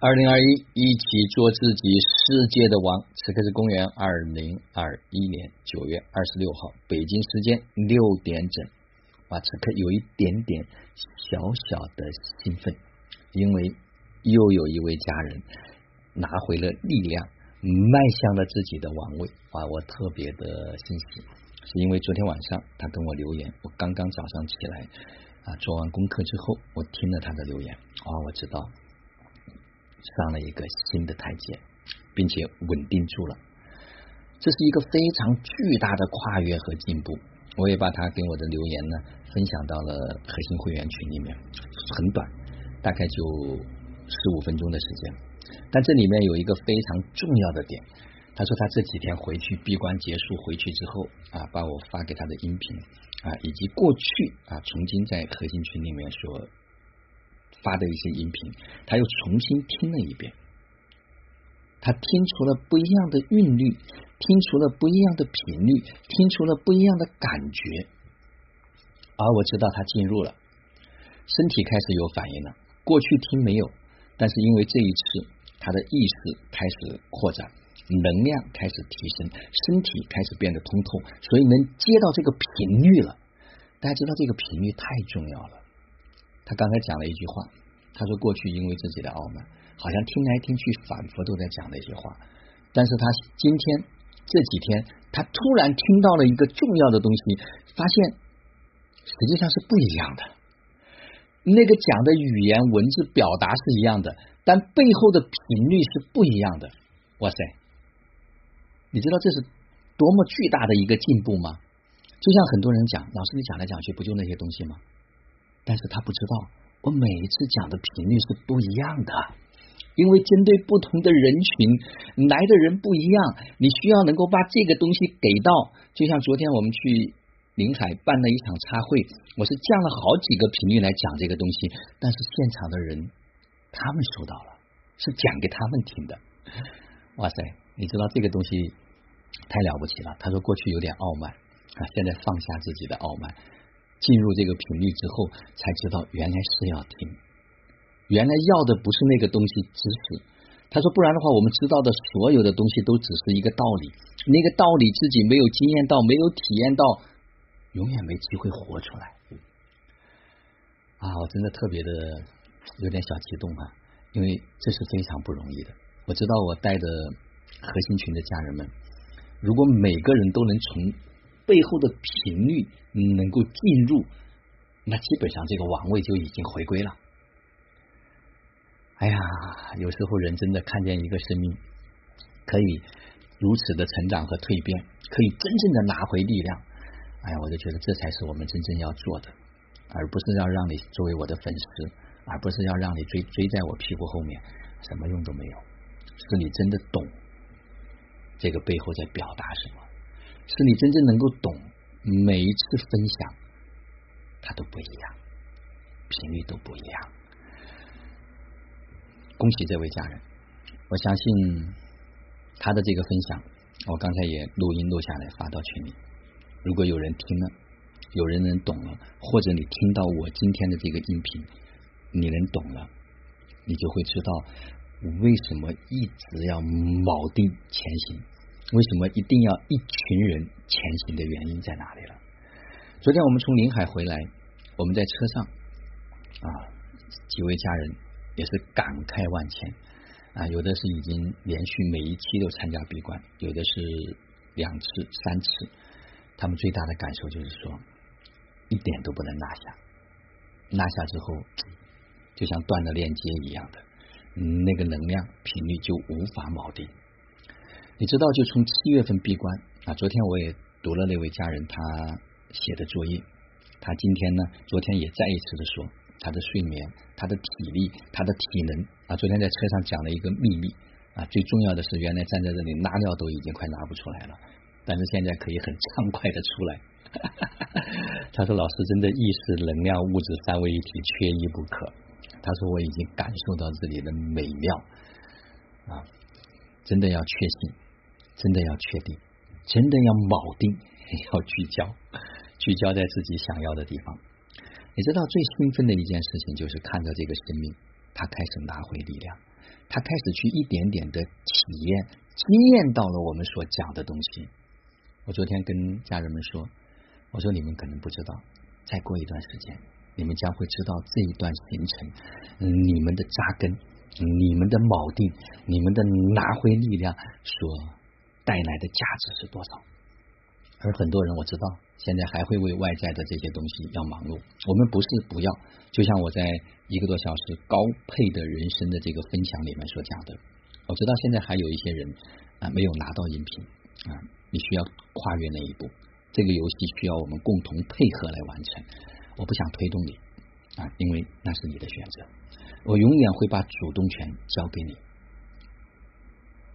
二零二一，一起做自己世界的王。此刻是公元二零二一年九月二十六号，北京时间六点整。哇，此刻有一点点小小的兴奋，因为又有一位家人拿回了力量，迈向了自己的王位。啊，我特别的欣喜，是因为昨天晚上他跟我留言，我刚刚早上起来啊，做完功课之后，我听了他的留言，啊，我知道。上了一个新的台阶，并且稳定住了，这是一个非常巨大的跨越和进步。我也把他给我的留言呢分享到了核心会员群里面，很短，大概就十五分钟的时间。但这里面有一个非常重要的点，他说他这几天回去闭关结束回去之后啊，把我发给他的音频啊，以及过去啊曾经在核心群里面说。发的一些音频，他又重新听了一遍，他听出了不一样的韵律，听出了不一样的频率，听出了不一样的感觉，而我知道他进入了，身体开始有反应了。过去听没有，但是因为这一次，他的意识开始扩展，能量开始提升，身体开始变得通透，所以能接到这个频率了。大家知道这个频率太重要了。他刚才讲了一句话，他说过去因为自己的傲慢，好像听来听去反复都在讲那些话，但是他今天这几天，他突然听到了一个重要的东西，发现实际上是不一样的。那个讲的语言文字表达是一样的，但背后的频率是不一样的。哇塞，你知道这是多么巨大的一个进步吗？就像很多人讲，老师你讲来讲去不就那些东西吗？但是他不知道，我每一次讲的频率是不一样的，因为针对不同的人群来的人不一样，你需要能够把这个东西给到。就像昨天我们去临海办了一场茶会，我是降了好几个频率来讲这个东西，但是现场的人他们收到了，是讲给他们听的。哇塞，你知道这个东西太了不起了。他说过去有点傲慢啊，现在放下自己的傲慢。进入这个频率之后，才知道原来是要听，原来要的不是那个东西知识。他说，不然的话，我们知道的所有的东西都只是一个道理，那个道理自己没有经验到，没有体验到，永远没机会活出来。啊，我真的特别的有点小激动啊，因为这是非常不容易的。我知道我带的核心群的家人们，如果每个人都能从背后的频率能够进入，那基本上这个王位就已经回归了。哎呀，有时候人真的看见一个生命可以如此的成长和蜕变，可以真正的拿回力量，哎呀，我就觉得这才是我们真正要做的，而不是要让你作为我的粉丝，而不是要让你追追在我屁股后面，什么用都没有。是你真的懂这个背后在表达什么。是你真正能够懂，每一次分享，它都不一样，频率都不一样。恭喜这位家人，我相信他的这个分享，我刚才也录音录下来发到群里。如果有人听了，有人能懂了，或者你听到我今天的这个音频，你能懂了，你就会知道为什么一直要铆定前行。为什么一定要一群人前行的原因在哪里了？昨天我们从临海回来，我们在车上啊，几位家人也是感慨万千啊，有的是已经连续每一期都参加闭关，有的是两次、三次，他们最大的感受就是说，一点都不能落下，落下之后就像断了链接一样的，那个能量频率就无法锚定。你知道，就从七月份闭关啊，昨天我也读了那位家人他写的作业，他今天呢，昨天也再一次的说，他的睡眠、他的体力、他的体能啊，昨天在车上讲了一个秘密啊，最重要的是，原来站在这里拉尿都已经快拿不出来了，但是现在可以很畅快的出来。他说：“老师真的意识、能量、物质三位一体，缺一不可。”他说：“我已经感受到这里的美妙啊，真的要确信。”真的要确定，真的要铆定，要聚焦，聚焦在自己想要的地方。你知道最兴奋的一件事情，就是看到这个生命，他开始拿回力量，他开始去一点点的体验、经验到了我们所讲的东西。我昨天跟家人们说，我说你们可能不知道，再过一段时间，你们将会知道这一段行程，你们的扎根、你们的铆定、你们的拿回力量所带来的价值是多少。而很多人我知道，现在还会为外在的这些东西要忙碌。我们不是不要，就像我在一个多小时高配的人生的这个分享里面所讲的，我知道现在还有一些人啊没有拿到音频啊，你需要跨越那一步。这个游戏需要我们共同配合来完成。我不想推动你啊，因为那是你的选择。我永远会把主动权交给你，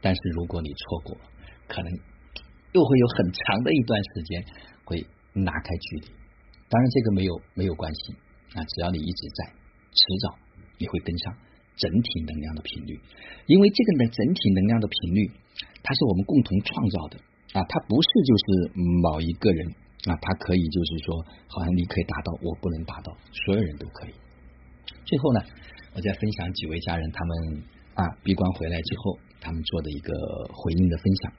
但是如果你错过，可能。又会有很长的一段时间会拉开距离，当然这个没有没有关系啊，只要你一直在，迟早你会跟上整体能量的频率，因为这个呢整体能量的频率，它是我们共同创造的啊，它不是就是某一个人啊，它可以就是说，好像你可以达到，我不能达到，所有人都可以。最后呢，我再分享几位家人他们啊闭关回来之后，他们做的一个回应的分享。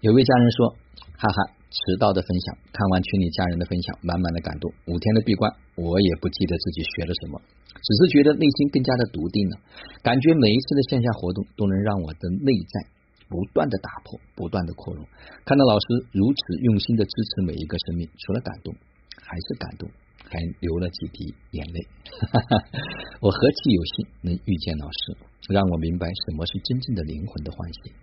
有位家人说：“哈哈，迟到的分享，看完群里家人的分享，满满的感动。五天的闭关，我也不记得自己学了什么，只是觉得内心更加的笃定了。感觉每一次的线下活动都能让我的内在不断的打破，不断的扩容。看到老师如此用心的支持每一个生命，除了感动，还是感动，还流了几滴眼泪。我何其有幸能遇见老师，让我明白什么是真正的灵魂的唤醒。”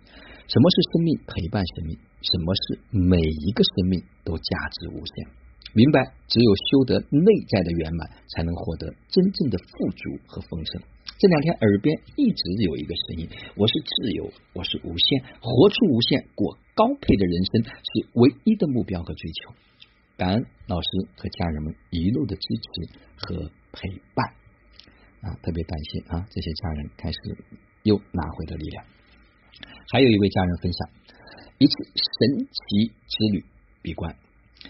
什么是生命陪伴生命？什么是每一个生命都价值无限？明白，只有修得内在的圆满，才能获得真正的富足和丰盛。这两天耳边一直有一个声音：我是自由，我是无限，活出无限，过高配的人生是唯一的目标和追求。感恩老师和家人们一路的支持和陪伴啊！特别感谢啊，这些家人开始又拿回了力量。还有一位家人分享一次神奇之旅闭关，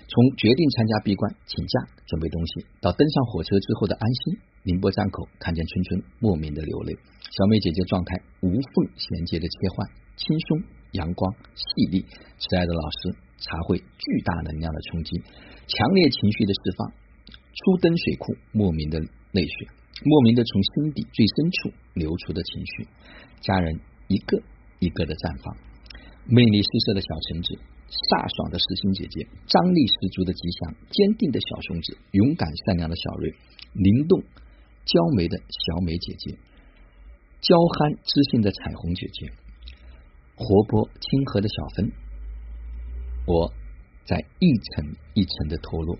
从决定参加闭关、请假准备东西，到登上火车之后的安心。宁波站口看见春春莫名的流泪，小美姐姐状态无缝衔接的切换，轻松、阳光、细腻。慈爱的老师茶会巨大能量的冲击，强烈情绪的释放。初登水库，莫名的泪水，莫名的从心底最深处流出的情绪。家人一个。一个的绽放，魅力四射的小橙子，飒爽的实心姐姐，张力十足的吉祥，坚定的小松子，勇敢善良的小瑞，灵动娇美的小美姐姐，娇憨知性的彩虹姐姐，活泼亲和的小芬。我在一层一层的脱落，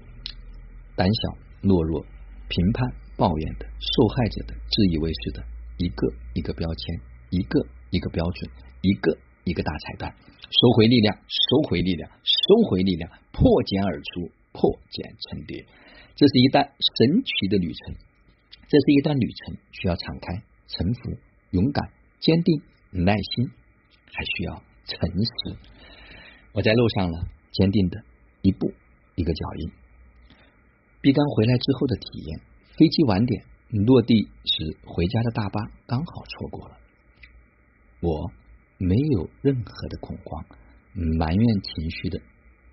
胆小懦弱、评判抱怨的受害者的自以为是的一个一个标签，一个一个标准。一个一个大彩蛋，收回力量，收回力量，收回力量，破茧而出，破茧成蝶。这是一段神奇的旅程，这是一段旅程，需要敞开、臣服、勇敢、坚定、耐心，还需要诚实。我在路上了，坚定的一步一个脚印。毕刚回来之后的体验，飞机晚点，落地时回家的大巴刚好错过了，我。没有任何的恐慌、埋怨情绪的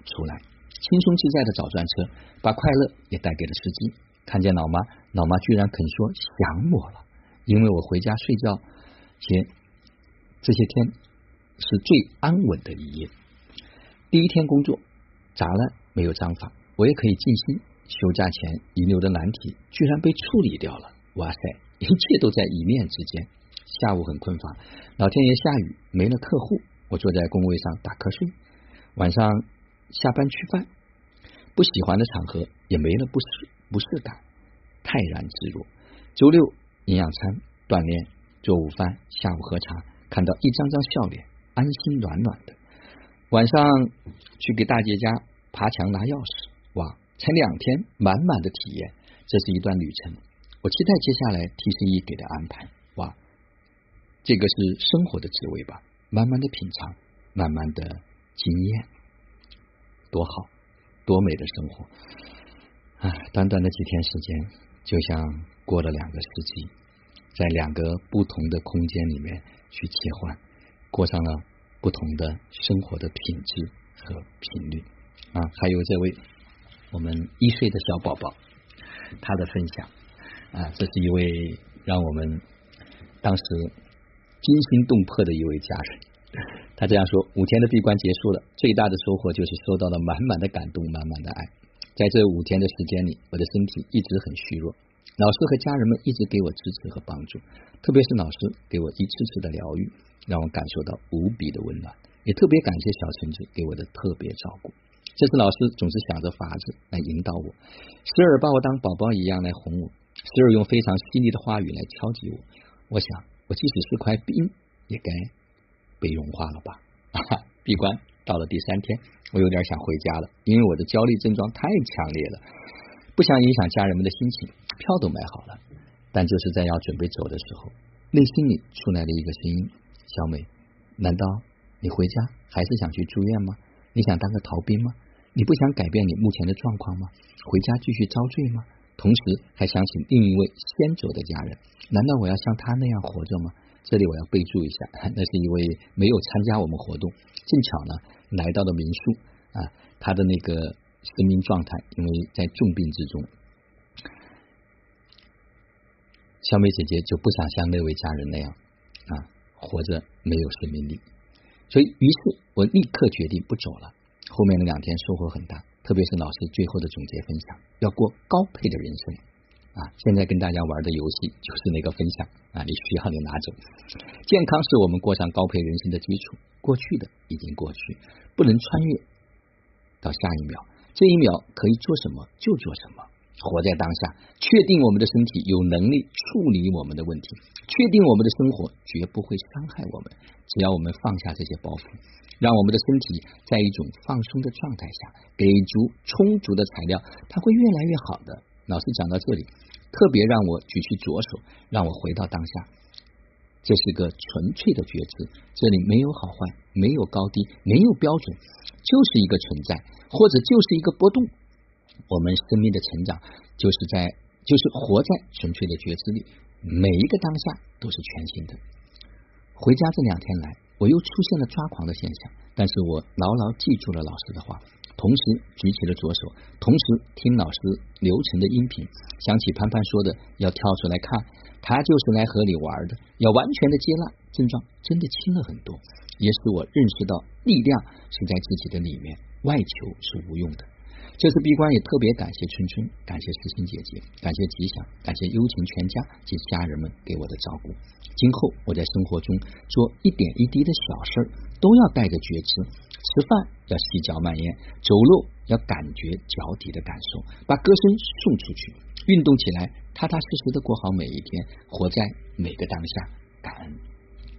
出来，轻松自在的找专车，把快乐也带给了司机。看见老妈，老妈居然肯说想我了，因为我回家睡觉前这些天是最安稳的一夜。第一天工作杂乱没有章法，我也可以静心。休假前遗留的难题居然被处理掉了，哇塞，一切都在一念之间。下午很困乏，老天爷下雨，没了客户，我坐在工位上打瞌睡。晚上下班吃饭，不喜欢的场合也没了不适不适感，泰然自若。周六营养餐锻炼，做午饭，下午喝茶，看到一张张笑脸，安心暖暖的。晚上去给大姐家爬墙拿钥匙，哇，才两天，满满的体验，这是一段旅程。我期待接下来 T C E 给的安排，哇。这个是生活的滋味吧，慢慢的品尝，慢慢的经验，多好，多美的生活！啊，短短的几天时间，就像过了两个世纪。在两个不同的空间里面去切换，过上了不同的生活的品质和频率啊！还有这位我们一岁的小宝宝，他的分享啊，这是一位让我们当时惊心动魄的一位家人。他这样说：五天的闭关结束了，最大的收获就是收到了满满的感动，满满的爱。在这五天的时间里，我的身体一直很虚弱，老师和家人们一直给我支持和帮助，特别是老师给我一次次的疗愈，让我感受到无比的温暖。也特别感谢小橙子给我的特别照顾。这次老师总是想着法子来引导我，时而把我当宝宝一样来哄我，时而用非常犀利的话语来敲击我。我想，我即使是块冰，也该被融化了吧？闭关到了第三天。我有点想回家了，因为我的焦虑症状太强烈了，不想影响家人们的心情。票都买好了，但就是在要准备走的时候，内心里出来了一个声音：小美，难道你回家还是想去住院吗？你想当个逃兵吗？你不想改变你目前的状况吗？回家继续遭罪吗？同时还想起另一位先走的家人，难道我要像他那样活着吗？这里我要备注一下，那是一位没有参加我们活动，正巧呢。来到了民宿啊，他的那个生命状态，因为在重病之中，小美姐姐就不想像那位家人那样啊，活着没有生命力，所以于是我立刻决定不走了。后面的两天收获很大，特别是老师最后的总结分享，要过高配的人生。啊，现在跟大家玩的游戏就是那个分享啊，你需要你拿走。健康是我们过上高配人生的基础，过去的已经过去，不能穿越到下一秒。这一秒可以做什么就做什么，活在当下，确定我们的身体有能力处理我们的问题，确定我们的生活绝不会伤害我们。只要我们放下这些包袱，让我们的身体在一种放松的状态下，给足充足的材料，它会越来越好的。老师讲到这里，特别让我举起左手，让我回到当下。这是个纯粹的觉知，这里没有好坏，没有高低，没有标准，就是一个存在，或者就是一个波动。我们生命的成长，就是在，就是活在纯粹的觉知里，每一个当下都是全新的。回家这两天来，我又出现了抓狂的现象，但是我牢牢记住了老师的话。同时举起了左手，同时听老师流程的音频，想起潘潘说的要跳出来看，他就是来和你玩的，要完全的接纳，症状真的轻了很多，也使我认识到力量是在自己的里面，外求是无用的。这次闭关也特别感谢春春，感谢思琴姐姐，感谢吉祥，感谢幽情全家及家人们给我的照顾。今后我在生活中做一点一滴的小事儿，都要带着觉知。吃饭要细嚼慢咽，走路要感觉脚底的感受，把歌声送出去，运动起来，踏踏实实的过好每一天，活在每个当下，感恩。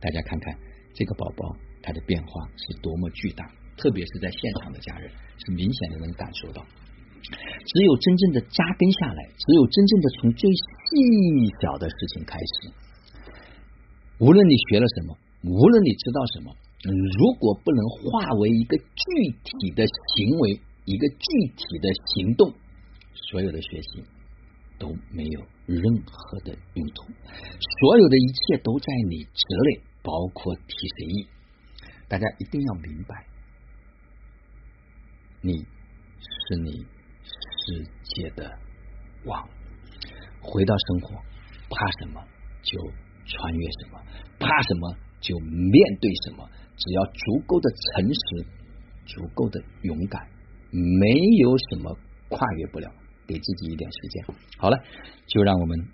大家看看这个宝宝，他的变化是多么巨大，特别是在现场的家人是明显的能感受到。只有真正的扎根下来，只有真正的从最细小的事情开始，无论你学了什么，无论你知道什么。如果不能化为一个具体的行为，一个具体的行动，所有的学习都没有任何的用途。所有的一切都在你之内，包括 TCE。大家一定要明白，你是你世界的王。回到生活，怕什么就穿越什么，怕什么就面对什么。只要足够的诚实，足够的勇敢，没有什么跨越不了。给自己一点时间。好了，就让我们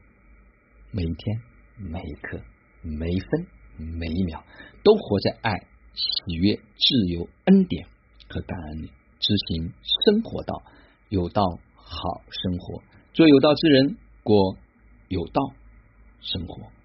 每一天、每一刻、每一分、每一秒，都活在爱、喜悦、自由、恩典和感恩里，执行生活道，有道好生活，做有道之人，过有道生活。